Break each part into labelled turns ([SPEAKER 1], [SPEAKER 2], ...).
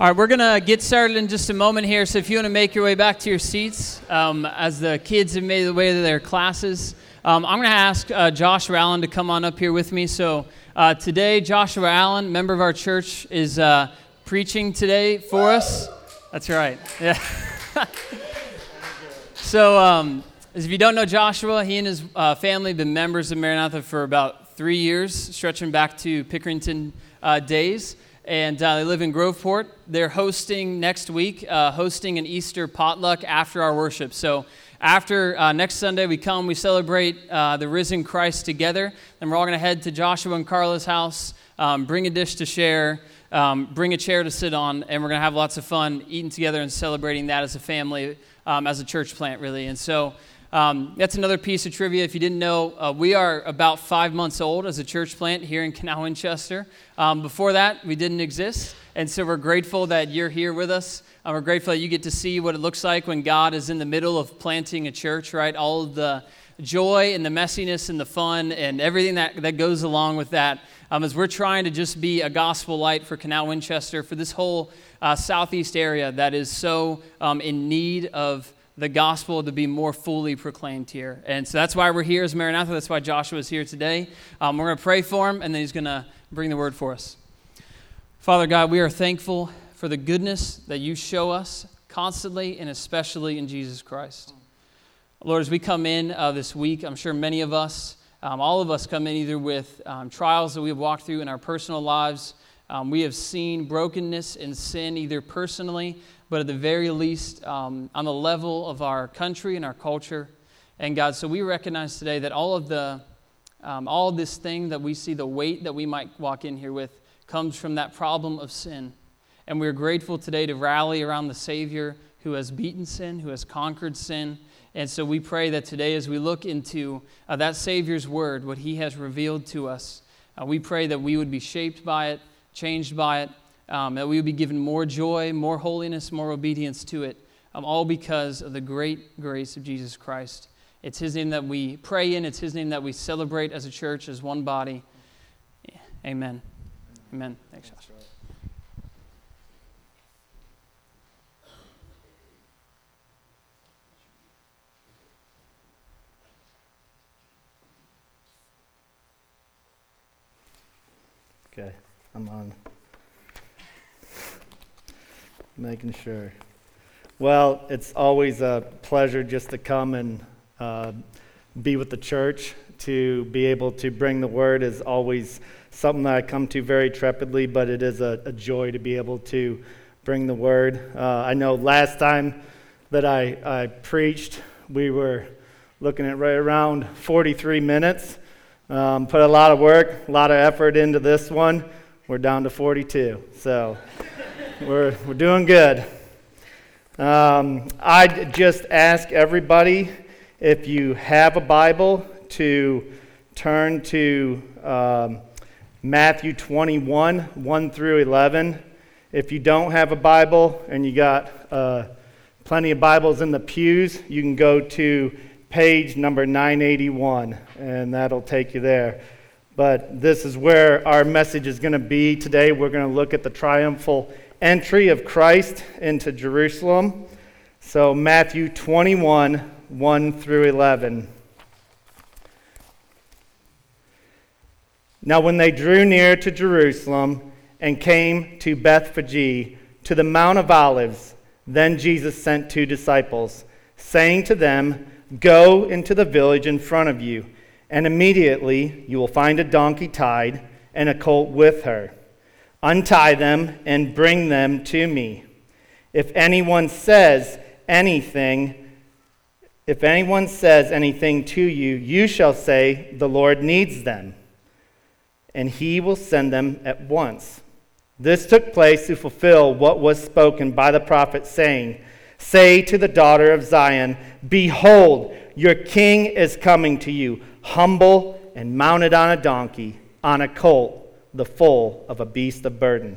[SPEAKER 1] All right, we're going to get started in just a moment here. So if you want to make your way back to your seats um, as the kids have made their way to their classes, um, I'm going to ask uh, Joshua Allen to come on up here with me. So uh, today, Joshua Allen, member of our church, is uh, preaching today for us. That's right. Yeah. so um, if you don't know Joshua, he and his uh, family have been members of Maranatha for about three years, stretching back to Pickerington uh, days and uh, they live in Groveport. They're hosting next week, uh, hosting an Easter potluck after our worship. So after uh, next Sunday, we come, we celebrate uh, the risen Christ together. Then we're all going to head to Joshua and Carla's house, um, bring a dish to share, um, bring a chair to sit on, and we're going to have lots of fun eating together and celebrating that as a family, um, as a church plant, really. And so um, that's another piece of trivia. If you didn't know, uh, we are about five months old as a church plant here in Canal Winchester. Um, before that, we didn't exist. And so we're grateful that you're here with us. Uh, we're grateful that you get to see what it looks like when God is in the middle of planting a church, right? All of the joy and the messiness and the fun and everything that, that goes along with that. Um, as we're trying to just be a gospel light for Canal Winchester, for this whole uh, southeast area that is so um, in need of the gospel to be more fully proclaimed here. And so that's why we're here as Maranatha. That's why Joshua is here today. Um, we're going to pray for him, and then he's going to bring the word for us. Father God, we are thankful for the goodness that you show us constantly and especially in Jesus Christ. Lord, as we come in uh, this week, I'm sure many of us, um, all of us come in either with um, trials that we have walked through in our personal lives. Um, we have seen brokenness and sin either personally but at the very least, um, on the level of our country and our culture. And God, so we recognize today that all of the, um, all this thing that we see, the weight that we might walk in here with, comes from that problem of sin. And we're grateful today to rally around the Savior who has beaten sin, who has conquered sin. And so we pray that today, as we look into uh, that Savior's word, what he has revealed to us, uh, we pray that we would be shaped by it, changed by it, um, that we would be given more joy, more holiness, more obedience to it, um, all because of the great grace of Jesus Christ. It's His name that we pray in, it's His name that we celebrate as a church, as one body. Amen. Amen. Thanks, Josh.
[SPEAKER 2] Okay, I'm on. Making sure. Well, it's always a pleasure just to come and uh, be with the church. To be able to bring the word is always something that I come to very trepidly, but it is a, a joy to be able to bring the word. Uh, I know last time that I, I preached, we were looking at right around 43 minutes. Um, put a lot of work, a lot of effort into this one. We're down to 42. So we're, we're doing good. Um, I just ask everybody if you have a Bible to turn to um, Matthew 21, 1 through 11. If you don't have a Bible and you got uh, plenty of Bibles in the pews, you can go to page number 981, and that'll take you there. But this is where our message is going to be today. We're going to look at the triumphal entry of Christ into Jerusalem. So, Matthew 21 1 through 11. Now, when they drew near to Jerusalem and came to Bethphage, to the Mount of Olives, then Jesus sent two disciples, saying to them, Go into the village in front of you, and immediately you will find a donkey tied and a colt with her Untie them and bring them to me. If anyone says anything, if anyone says anything to you, you shall say, The Lord needs them, and he will send them at once. This took place to fulfill what was spoken by the prophet, saying, Say to the daughter of Zion, Behold, your king is coming to you, humble and mounted on a donkey, on a colt the foal of a beast of burden.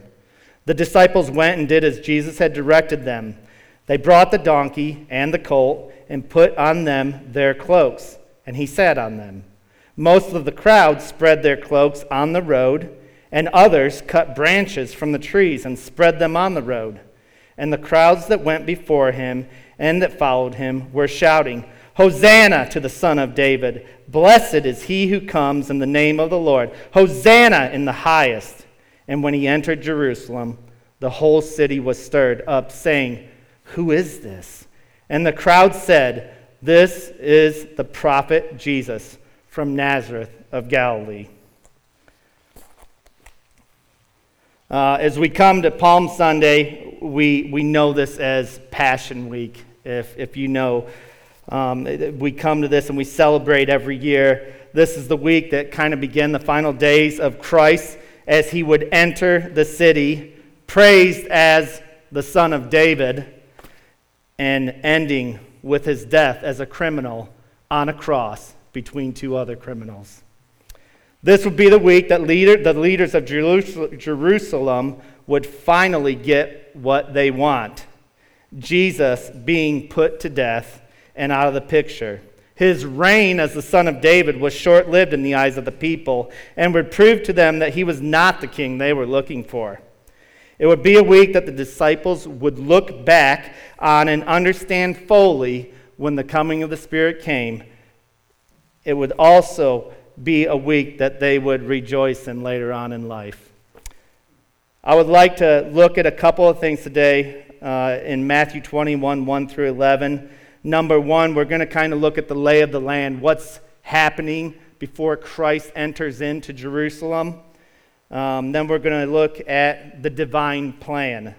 [SPEAKER 2] The disciples went and did as Jesus had directed them. They brought the donkey and the colt and put on them their cloaks, and he sat on them. Most of the crowd spread their cloaks on the road, and others cut branches from the trees and spread them on the road. And the crowds that went before him and that followed him were shouting, Hosanna to the Son of David! Blessed is he who comes in the name of the Lord! Hosanna in the highest! And when he entered Jerusalem, the whole city was stirred up, saying, Who is this? And the crowd said, This is the prophet Jesus from Nazareth of Galilee. Uh, as we come to Palm Sunday, we, we know this as Passion Week. If, if you know, um, we come to this and we celebrate every year. This is the week that kind of began the final days of Christ as he would enter the city, praised as the Son of David, and ending with his death as a criminal on a cross between two other criminals. This would be the week that leader, the leaders of Jerusalem would finally get what they want Jesus being put to death and out of the picture. His reign as the son of David was short lived in the eyes of the people and would prove to them that he was not the king they were looking for. It would be a week that the disciples would look back on and understand fully when the coming of the Spirit came. It would also be a week that they would rejoice in later on in life. I would like to look at a couple of things today uh, in Matthew 21 1 through 11. Number one, we're going to kind of look at the lay of the land, what's happening before Christ enters into Jerusalem. Um, then we're going to look at the divine plan.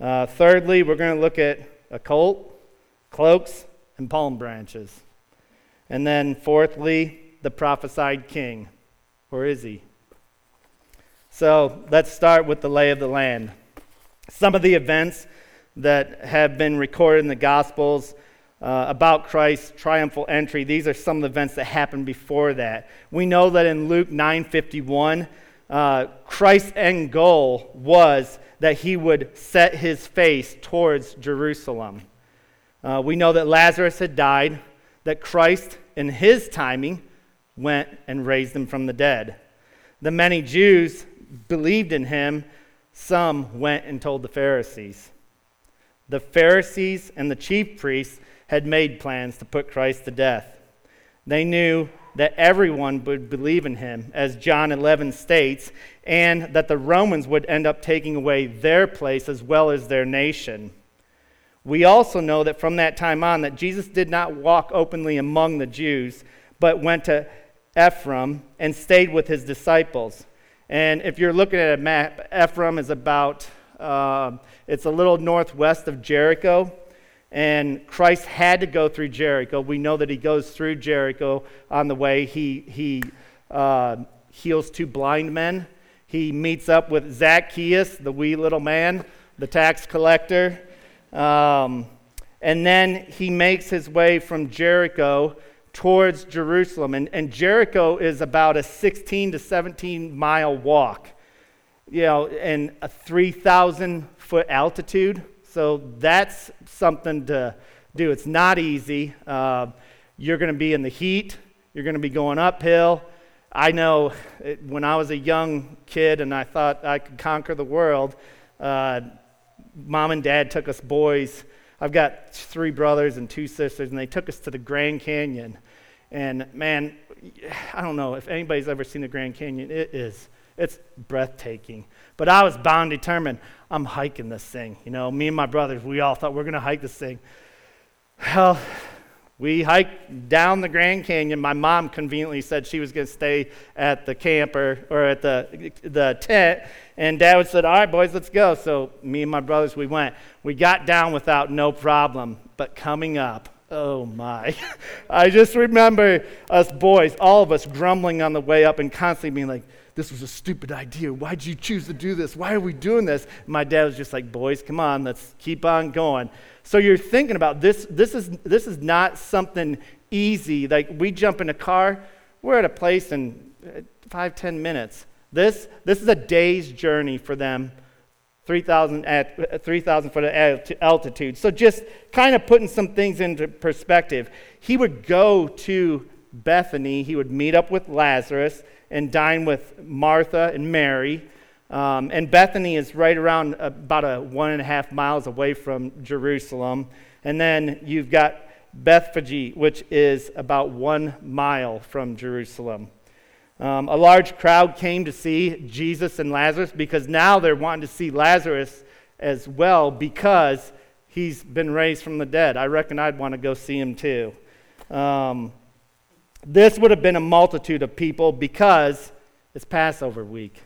[SPEAKER 2] Uh, thirdly, we're going to look at a colt, cloaks, and palm branches. And then fourthly, the prophesied king. Where is he? So let's start with the lay of the land. Some of the events that have been recorded in the Gospels uh, about Christ's triumphal entry, these are some of the events that happened before that. We know that in Luke 9:51, uh, Christ's end goal was that he would set his face towards Jerusalem. Uh, we know that Lazarus had died, that Christ, in his timing, went and raised him from the dead. The many Jews believed in him, some went and told the Pharisees. The Pharisees and the chief priests had made plans to put Christ to death. They knew that everyone would believe in him, as John 11 states, and that the Romans would end up taking away their place as well as their nation. We also know that from that time on that Jesus did not walk openly among the Jews, but went to Ephraim and stayed with his disciples. And if you're looking at a map, Ephraim is about, uh, it's a little northwest of Jericho. And Christ had to go through Jericho. We know that he goes through Jericho on the way. He, he uh, heals two blind men. He meets up with Zacchaeus, the wee little man, the tax collector. Um, and then he makes his way from Jericho towards Jerusalem. And, and Jericho is about a 16 to 17 mile walk, you know, and a 3,000 foot altitude. So that's something to do. It's not easy. Uh, you're going to be in the heat, you're going to be going uphill. I know it, when I was a young kid and I thought I could conquer the world, uh, mom and dad took us boys I've got three brothers and two sisters, and they took us to the Grand Canyon. And man, I don't know if anybody's ever seen the Grand Canyon. It is, it's breathtaking. But I was bound, determined, I'm hiking this thing. You know, me and my brothers, we all thought we are going to hike this thing. Well, we hiked down the Grand Canyon. My mom conveniently said she was going to stay at the camper or at the, the tent. And dad said, All right, boys, let's go. So me and my brothers, we went. We got down without no problem. But coming up, oh my. I just remember us boys, all of us grumbling on the way up and constantly being like, this was a stupid idea. Why'd you choose to do this? Why are we doing this? My dad was just like, boys, come on, let's keep on going. So you're thinking about this. This is, this is not something easy. Like we jump in a car, we're at a place in uh, five, ten minutes. This, this is a day's journey for them, 3,000 at 3,000 foot altitude. So just kind of putting some things into perspective. He would go to Bethany, he would meet up with Lazarus, and dine with Martha and Mary. Um, and Bethany is right around about a one and a half miles away from Jerusalem. And then you've got Bethphage, which is about one mile from Jerusalem. Um, a large crowd came to see Jesus and Lazarus because now they're wanting to see Lazarus as well because he's been raised from the dead. I reckon I'd want to go see him too. Um, this would have been a multitude of people because it's Passover week.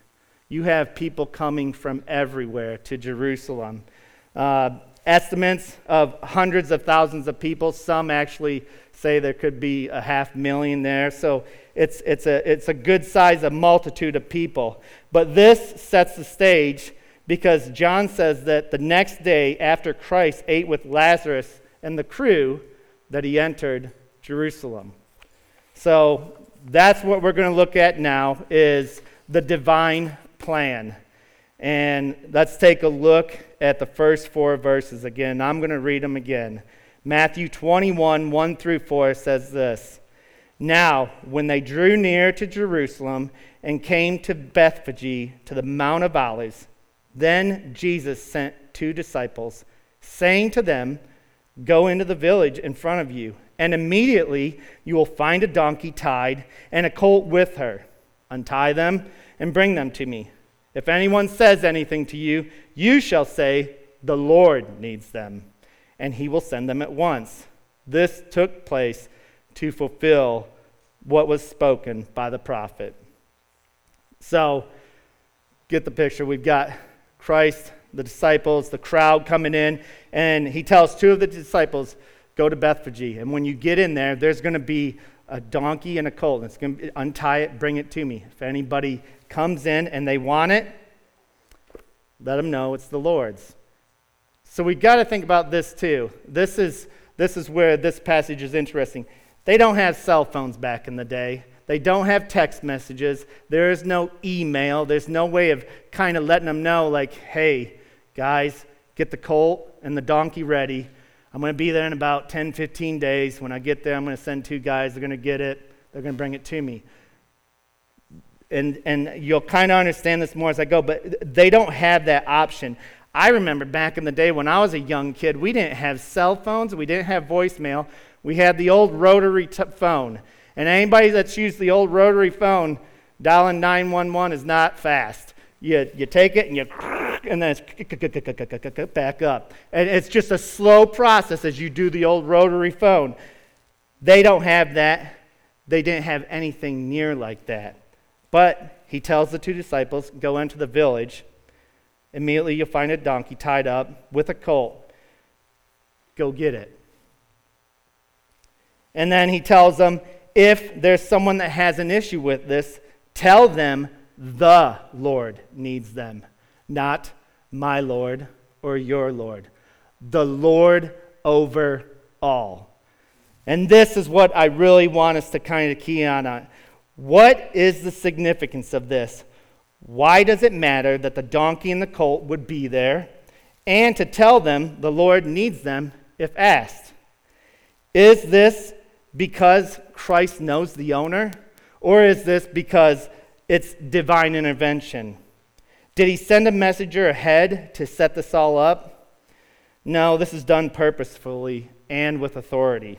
[SPEAKER 2] You have people coming from everywhere to Jerusalem. Uh, estimates of hundreds of thousands of people. Some actually say there could be a half million there. So it's, it's, a, it's a good size, of multitude of people. But this sets the stage because John says that the next day after Christ ate with Lazarus and the crew, that he entered Jerusalem. So that's what we're going to look at now is the divine plan. And let's take a look at the first four verses again. I'm going to read them again. Matthew 21, 1 through 4 says this Now, when they drew near to Jerusalem and came to Bethphage, to the Mount of Olives, then Jesus sent two disciples, saying to them, Go into the village in front of you, and immediately you will find a donkey tied and a colt with her. Untie them and bring them to me. If anyone says anything to you, you shall say, The Lord needs them, and he will send them at once. This took place to fulfill what was spoken by the prophet. So, get the picture. We've got Christ, the disciples, the crowd coming in, and he tells two of the disciples, Go to Bethphage. And when you get in there, there's going to be a donkey and a colt. It's going to untie it, bring it to me. If anybody comes in and they want it, let them know it's the Lord's. So we've got to think about this too. This is, this is where this passage is interesting. They don't have cell phones back in the day. They don't have text messages. There is no email. There's no way of kind of letting them know, like, hey, guys, get the colt and the donkey ready. I'm going to be there in about 10, 15 days. When I get there, I'm going to send two guys. They're going to get it, they're going to bring it to me and, and you'll kind of understand this more as I go, but they don't have that option. I remember back in the day when I was a young kid, we didn't have cell phones, we didn't have voicemail, we had the old rotary t- phone. And anybody that's used the old rotary phone, dialing 911 is not fast. You, you take it and you, and then it's back up. And it's just a slow process as you do the old rotary phone. They don't have that. They didn't have anything near like that. But he tells the two disciples, Go into the village. Immediately you'll find a donkey tied up with a colt. Go get it. And then he tells them, If there's someone that has an issue with this, tell them the Lord needs them, not my Lord or your Lord. The Lord over all. And this is what I really want us to kind of key on. on. What is the significance of this? Why does it matter that the donkey and the colt would be there? And to tell them the Lord needs them if asked. Is this because Christ knows the owner? Or is this because it's divine intervention? Did he send a messenger ahead to set this all up? No, this is done purposefully and with authority.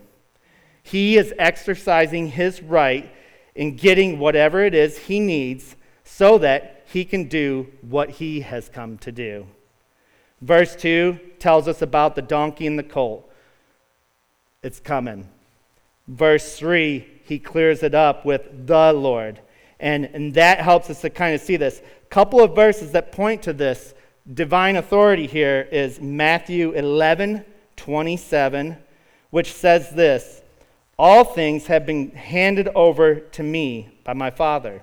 [SPEAKER 2] He is exercising his right in getting whatever it is he needs so that he can do what he has come to do. Verse 2 tells us about the donkey and the colt. It's coming. Verse 3, he clears it up with the Lord. And, and that helps us to kind of see this. A couple of verses that point to this divine authority here is Matthew 11, 27, which says this all things have been handed over to me by my Father.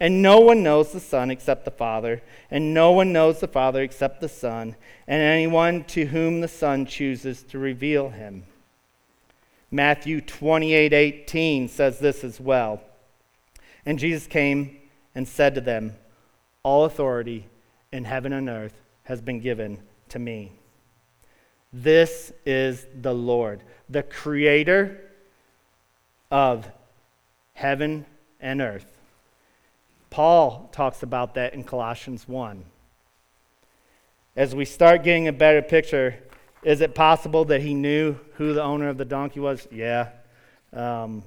[SPEAKER 2] And no one knows the Son except the Father, and no one knows the Father except the Son, and anyone to whom the Son chooses to reveal him. Matthew 28 18 says this as well. And Jesus came and said to them, All authority in heaven and earth has been given to me. This is the Lord, the Creator of heaven and earth. Paul talks about that in Colossians 1. As we start getting a better picture, is it possible that he knew who the owner of the donkey was? Yeah. Um,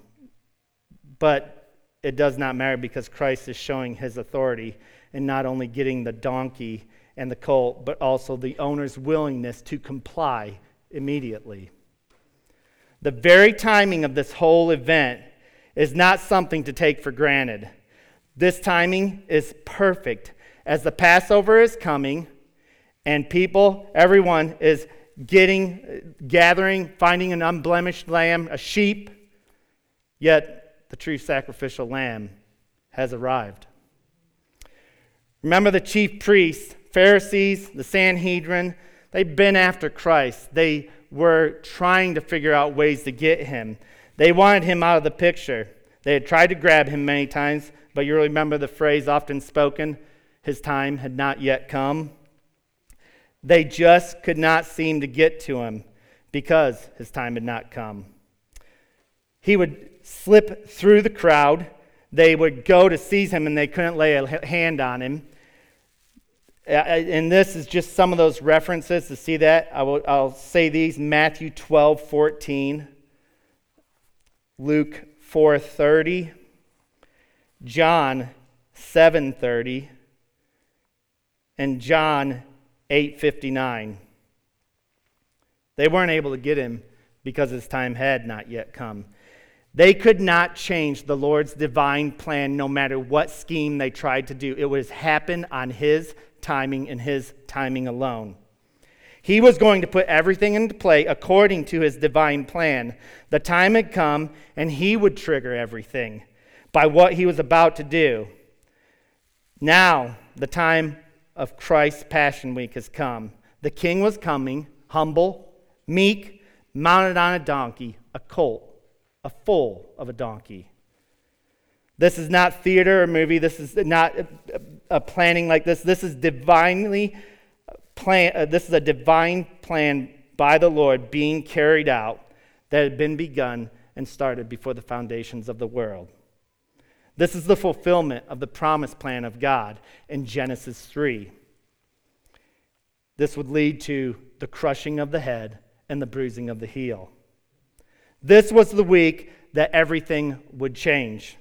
[SPEAKER 2] but it does not matter because Christ is showing his authority in not only getting the donkey and the colt, but also the owner's willingness to comply immediately. The very timing of this whole event is not something to take for granted. This timing is perfect as the Passover is coming and people, everyone is getting, gathering, finding an unblemished lamb, a sheep, yet the true sacrificial lamb has arrived. Remember the chief priests, Pharisees, the Sanhedrin, they've been after Christ. They were trying to figure out ways to get him. They wanted him out of the picture. They had tried to grab him many times, but you remember the phrase often spoken his time had not yet come. They just could not seem to get to him because his time had not come. He would slip through the crowd. They would go to seize him and they couldn't lay a hand on him. Uh, uh, and this is just some of those references to see that. I will, I'll say these Matthew 12, 14, Luke 4:30, John 7:30, and John 8:59. They weren't able to get him because his time had not yet come. They could not change the Lord's divine plan no matter what scheme they tried to do. It would happen on his timing and his timing alone. He was going to put everything into play according to his divine plan. The time had come, and he would trigger everything by what he was about to do. Now, the time of Christ's Passion Week has come. The king was coming, humble, meek, mounted on a donkey, a colt, a foal of a donkey. This is not theater or movie. This is not a, planning like this. This is divinely plan. Uh, this is a divine plan by the Lord being carried out that had been begun and started before the foundations of the world. This is the fulfillment of the promise plan of God in Genesis 3. This would lead to the crushing of the head and the bruising of the heel. This was the week that everything would change.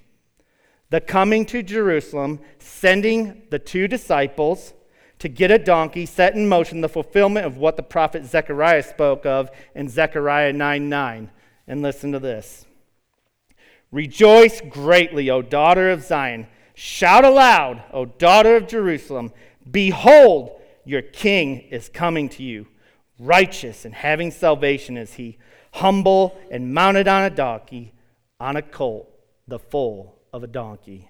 [SPEAKER 2] The coming to Jerusalem, sending the two disciples to get a donkey, set in motion the fulfillment of what the prophet Zechariah spoke of in Zechariah 9 9. And listen to this. Rejoice greatly, O daughter of Zion. Shout aloud, O daughter of Jerusalem. Behold, your king is coming to you. Righteous and having salvation is he, humble and mounted on a donkey, on a colt, the foal of a donkey.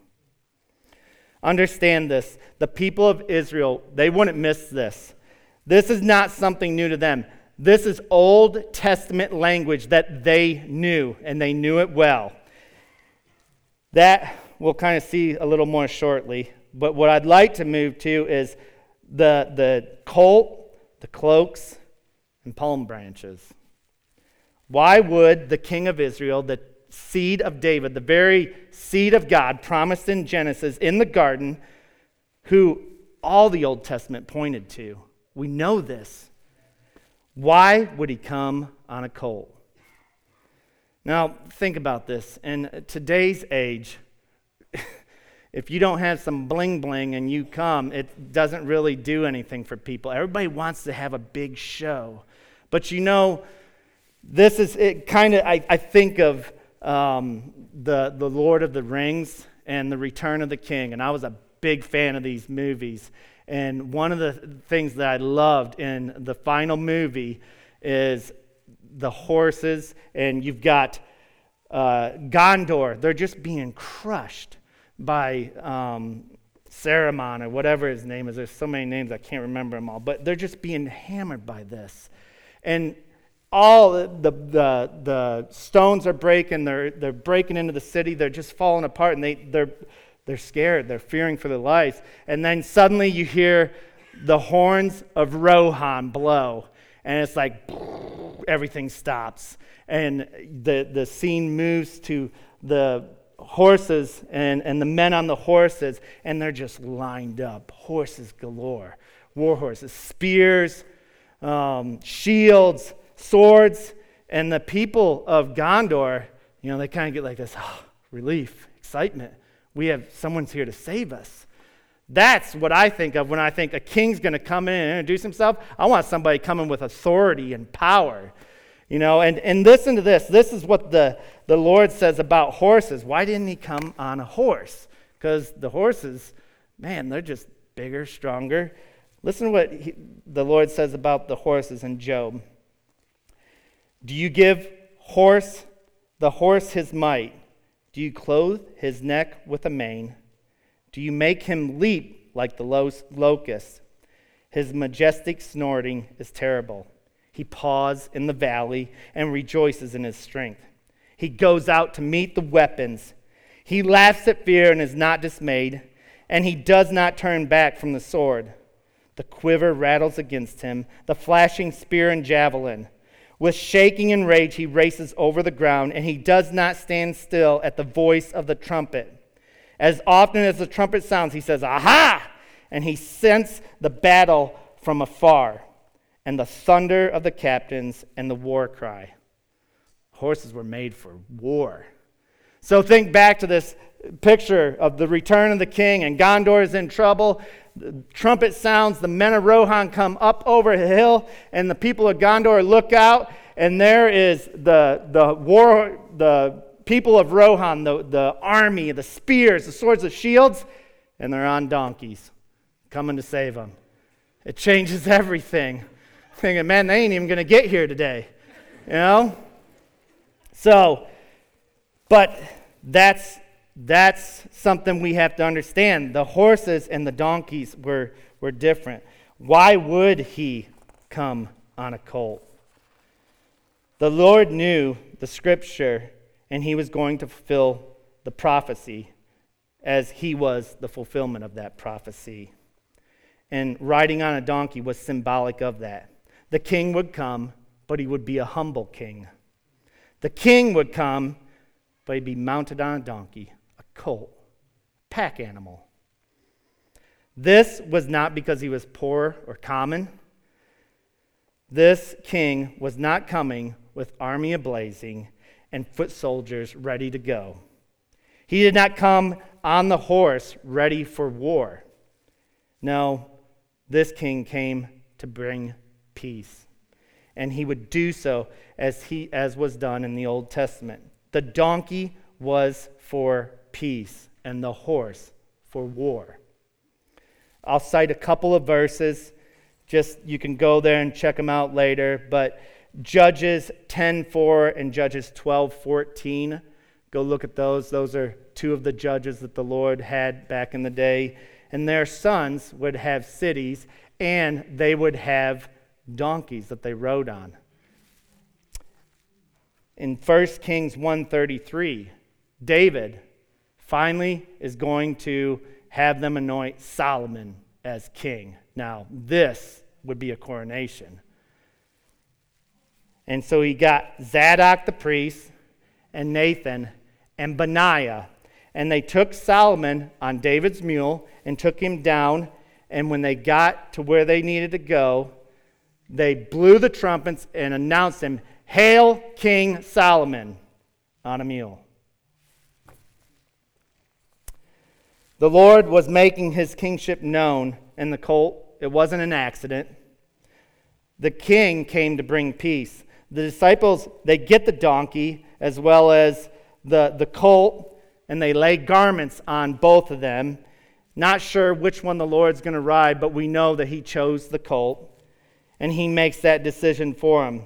[SPEAKER 2] Understand this. The people of Israel, they wouldn't miss this. This is not something new to them. This is Old Testament language that they knew, and they knew it well. That we'll kind of see a little more shortly. But what I'd like to move to is the, the colt, the cloaks, and palm branches. Why would the king of Israel, the seed of David, the very seed of God promised in Genesis in the garden, who all the Old Testament pointed to, we know this. Why would he come on a colt? Now, think about this. In today's age, if you don't have some bling bling and you come, it doesn't really do anything for people. Everybody wants to have a big show. But you know, this is it kind of, I, I, think of um, the, the Lord of the Rings and the Return of the King. And I was a big fan of these movies. And one of the things that I loved in the final movie is the horses, and you've got uh, Gondor. They're just being crushed by um, Saruman or whatever his name is. There's so many names, I can't remember them all. But they're just being hammered by this. And all the, the, the, stones are breaking. They're, they're breaking into the city. They're just falling apart, and they, they're, they're scared. They're fearing for their lives. And then suddenly you hear the horns of Rohan blow and it's like everything stops and the, the scene moves to the horses and, and the men on the horses, and they're just lined up. Horses galore, war horses, spears, um, shields, swords. And the people of Gondor, you know, they kind of get like this oh, relief, excitement. We have someone's here to save us. That's what I think of when I think a king's going to come in and introduce himself. I want somebody coming with authority and power. You know, and, and listen to this. This is what the, the Lord says about horses. Why didn't he come on a horse? Because the horses, man, they're just bigger, stronger. Listen to what he, the Lord says about the horses in Job. Do you give horse the horse his might? Do you clothe his neck with a mane? Do you make him leap like the locust? His majestic snorting is terrible. He paws in the valley and rejoices in his strength. He goes out to meet the weapons. He laughs at fear and is not dismayed, and he does not turn back from the sword. The quiver rattles against him, the flashing spear and javelin. With shaking and rage, he races over the ground, and he does not stand still at the voice of the trumpet. As often as the trumpet sounds, he says, Aha! And he scents the battle from afar, and the thunder of the captains and the war cry. Horses were made for war. So think back to this picture of the return of the king, and Gondor is in trouble. The trumpet sounds, the men of Rohan come up over the hill, and the people of Gondor look out, and there is the, the war, the people of Rohan, the, the army, the spears, the swords, the shields, and they're on donkeys coming to save them. It changes everything. Thinking, man, they ain't even going to get here today. You know? So, but that's that's something we have to understand. The horses and the donkeys were, were different. Why would he come on a colt? The Lord knew the scripture and he was going to fulfill the prophecy as he was the fulfillment of that prophecy. And riding on a donkey was symbolic of that. The king would come, but he would be a humble king. The king would come, but he'd be mounted on a donkey, colt, pack animal. This was not because he was poor or common. This king was not coming with army ablazing and foot soldiers ready to go. He did not come on the horse ready for war. No, this king came to bring peace. And he would do so as, he, as was done in the Old Testament. The donkey was for peace, and the horse for war. I'll cite a couple of verses. Just you can go there and check them out later. But Judges 10:4 and Judges 12:14. Go look at those. Those are two of the judges that the Lord had back in the day. And their sons would have cities and they would have donkeys that they rode on. In 1 Kings 133, David finally is going to have them anoint Solomon as king. Now, this would be a coronation. And so he got Zadok the priest and Nathan and Benaiah. And they took Solomon on David's mule and took him down. And when they got to where they needed to go, they blew the trumpets and announced him, Hail King Solomon on a mule. The Lord was making his kingship known in the colt. It wasn't an accident. The king came to bring peace the disciples, they get the donkey as well as the, the colt, and they lay garments on both of them. Not sure which one the Lord's going to ride, but we know that he chose the colt, and he makes that decision for him.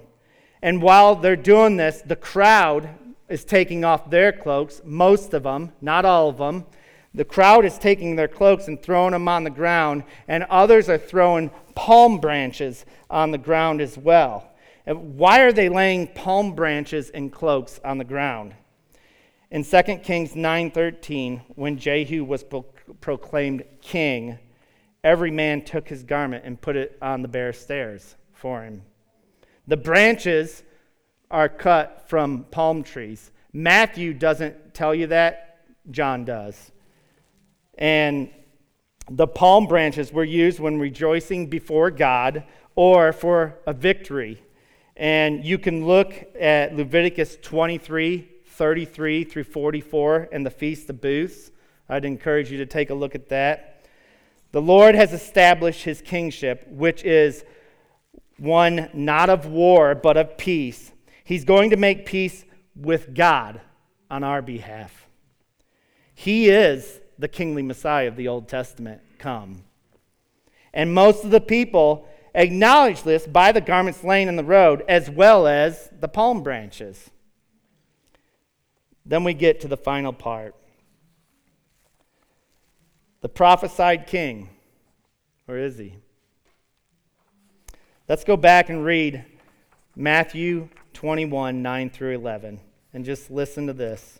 [SPEAKER 2] And while they're doing this, the crowd is taking off their cloaks, most of them, not all of them. The crowd is taking their cloaks and throwing them on the ground, and others are throwing palm branches on the ground as well. Why are they laying palm branches and cloaks on the ground? In 2 Kings 9:13, when Jehu was pro- proclaimed king, every man took his garment and put it on the bare stairs for him. The branches are cut from palm trees. Matthew doesn't tell you that John does. And the palm branches were used when rejoicing before God or for a victory. And you can look at Leviticus 23 33 through 44 and the Feast of Booths. I'd encourage you to take a look at that. The Lord has established his kingship, which is one not of war, but of peace. He's going to make peace with God on our behalf. He is the kingly Messiah of the Old Testament come. And most of the people acknowledge this by the garments laying in the road as well as the palm branches. Then we get to the final part. The prophesied king. Where is he? Let's go back and read Matthew 21 9 through 11 and just listen to this.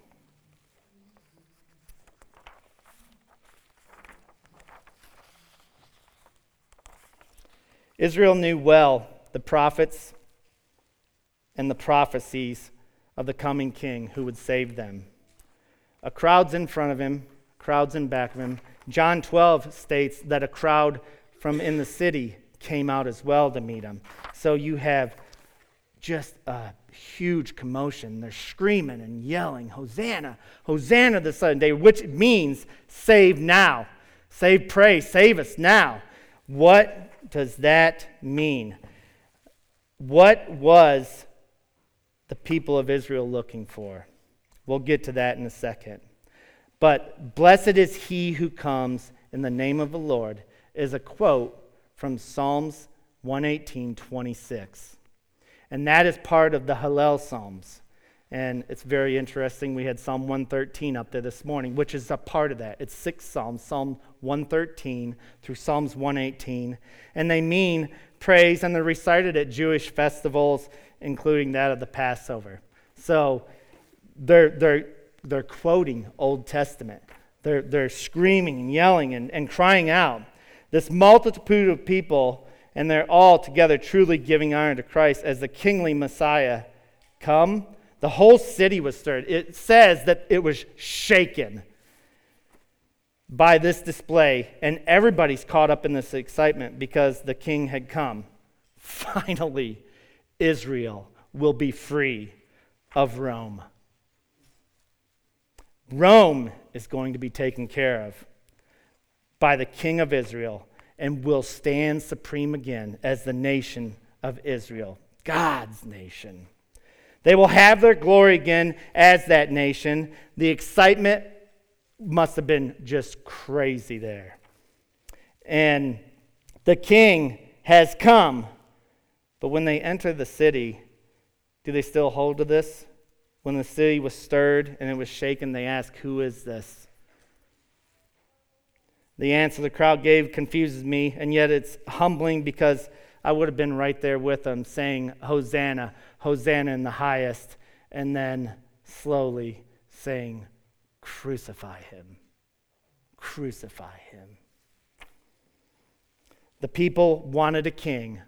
[SPEAKER 2] Israel knew well the prophets and the prophecies of the coming king who would save them. A crowd's in front of him, crowds in back of him. John 12 states that a crowd from in the city came out as well to meet him. So you have just a huge commotion. They're screaming and yelling, Hosanna, Hosanna the Son of David, which means save now. Save, pray, save us now. What does that mean? What was the people of Israel looking for? We'll get to that in a second. But blessed is he who comes in the name of the Lord is a quote from Psalms 118 26. And that is part of the Hallel Psalms. And it's very interesting. We had Psalm 113 up there this morning, which is a part of that. It's six Psalms Psalm 113 through Psalms 118. And they mean praise, and they're recited at Jewish festivals, including that of the Passover. So they're, they're, they're quoting Old Testament. They're, they're screaming and yelling and, and crying out. This multitude of people, and they're all together truly giving honor to Christ as the kingly Messiah come the whole city was stirred. It says that it was shaken by this display, and everybody's caught up in this excitement because the king had come. Finally, Israel will be free of Rome. Rome is going to be taken care of by the king of Israel and will stand supreme again as the nation of Israel, God's nation. They will have their glory again as that nation. The excitement must have been just crazy there. And the king has come. But when they enter the city, do they still hold to this? When the city was stirred and it was shaken, they ask, Who is this? The answer the crowd gave confuses me, and yet it's humbling because I would have been right there with them saying, Hosanna, Hosanna in the highest, and then slowly saying, Crucify him. Crucify him. The people wanted a king,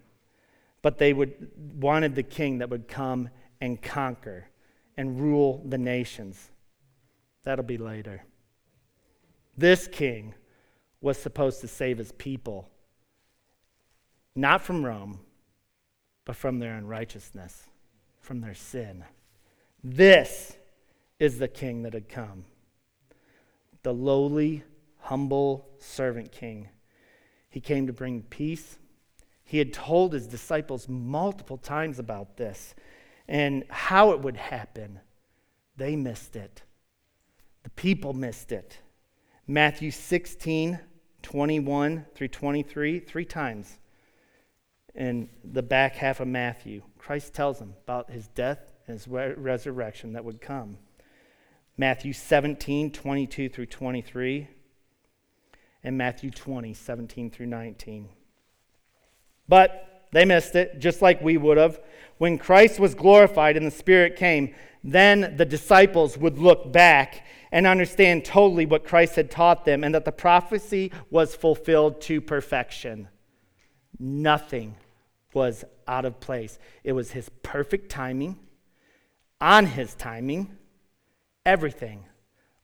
[SPEAKER 2] but they would, wanted the king that would come and conquer and rule the nations. That'll be later. This king was supposed to save his people, not from Rome, but from their unrighteousness from their sin. This is the king that had come the lowly, humble servant king. He came to bring peace. He had told his disciples multiple times about this and how it would happen. They missed it. The people missed it. Matthew 16, 21 through 23, three times in the back half of Matthew. Christ tells them about his death and his re- resurrection that would come. Matthew 17, 22 through 23, and Matthew 20, 17 through 19. But they missed it, just like we would have. When Christ was glorified and the Spirit came, then the disciples would look back and understand totally what Christ had taught them and that the prophecy was fulfilled to perfection. Nothing was out of place. It was his perfect timing, on his timing. Everything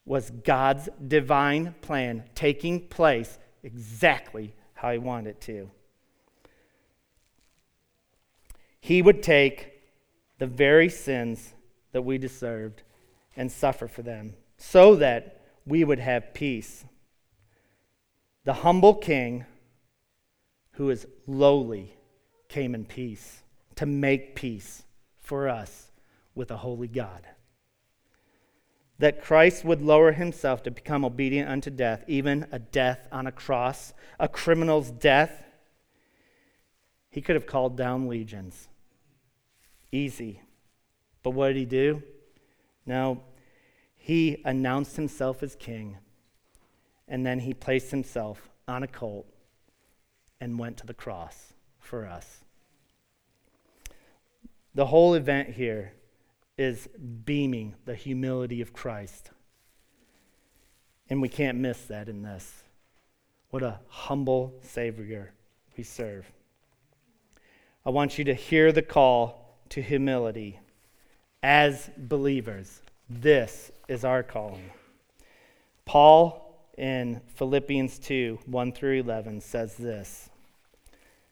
[SPEAKER 2] was God's divine plan taking place exactly how he wanted it to. He would take the very sins that we deserved and suffer for them so that we would have peace. The humble king who is lowly came in peace to make peace for us with a holy God. That Christ would lower himself to become obedient unto death, even a death on a cross, a criminal's death. He could have called down legions. Easy. But what did he do? No, he announced himself as king, and then he placed himself on a colt and went to the cross for us. The whole event here is beaming the humility of Christ. And we can't miss that in this. What a humble Savior we serve. I want you to hear the call to humility as believers. This is our calling. Paul in Philippians 2 1 through 11 says this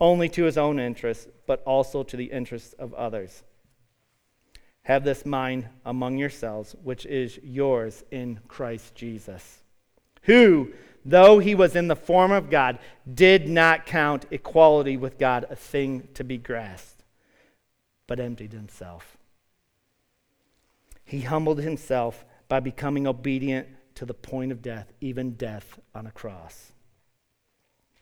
[SPEAKER 2] only to his own interests, but also to the interests of others. Have this mind among yourselves, which is yours in Christ Jesus, who, though he was in the form of God, did not count equality with God a thing to be grasped, but emptied himself he humbled himself by becoming obedient to the point of death, even death on a cross.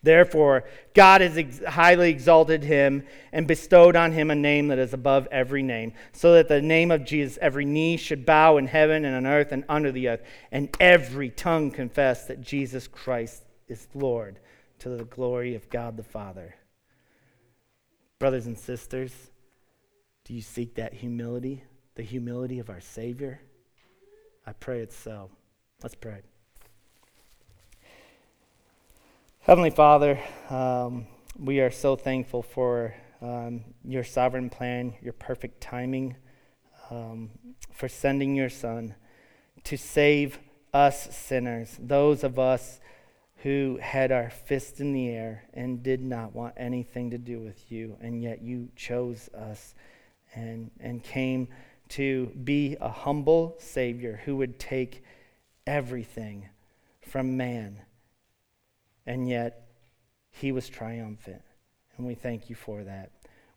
[SPEAKER 2] Therefore, God has ex- highly exalted him and bestowed on him a name that is above every name, so that the name of Jesus every knee should bow in heaven and on earth and under the earth, and every tongue confess that Jesus Christ is Lord to the glory of God the Father. Brothers and sisters, do you seek that humility? the humility of our Savior? I pray it's so. Let's pray. Heavenly Father, um, we are so thankful for um, your sovereign plan, your perfect timing, um, for sending your Son to save us sinners, those of us who had our fist in the air and did not want anything to do with you, and yet you chose us and, and came to be a humble Savior who would take everything from man. And yet, he was triumphant. And we thank you for that.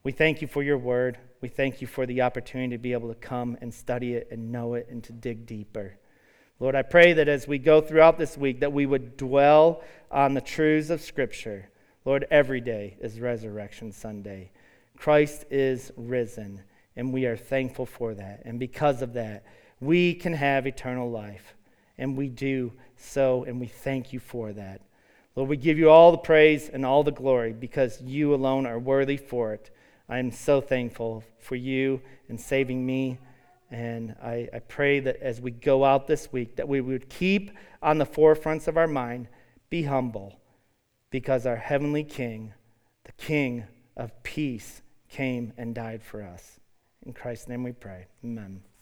[SPEAKER 2] We thank you for your word. We thank you for the opportunity to be able to come and study it and know it and to dig deeper. Lord, I pray that as we go throughout this week that we would dwell on the truths of scripture. Lord, every day is resurrection Sunday. Christ is risen. And we are thankful for that. And because of that, we can have eternal life. And we do so, and we thank you for that. Lord, we give you all the praise and all the glory because you alone are worthy for it. I am so thankful for you and saving me. And I, I pray that as we go out this week, that we would keep on the forefronts of our mind, be humble, because our heavenly King, the King of peace, came and died for us. In Christ's name we pray. Amen.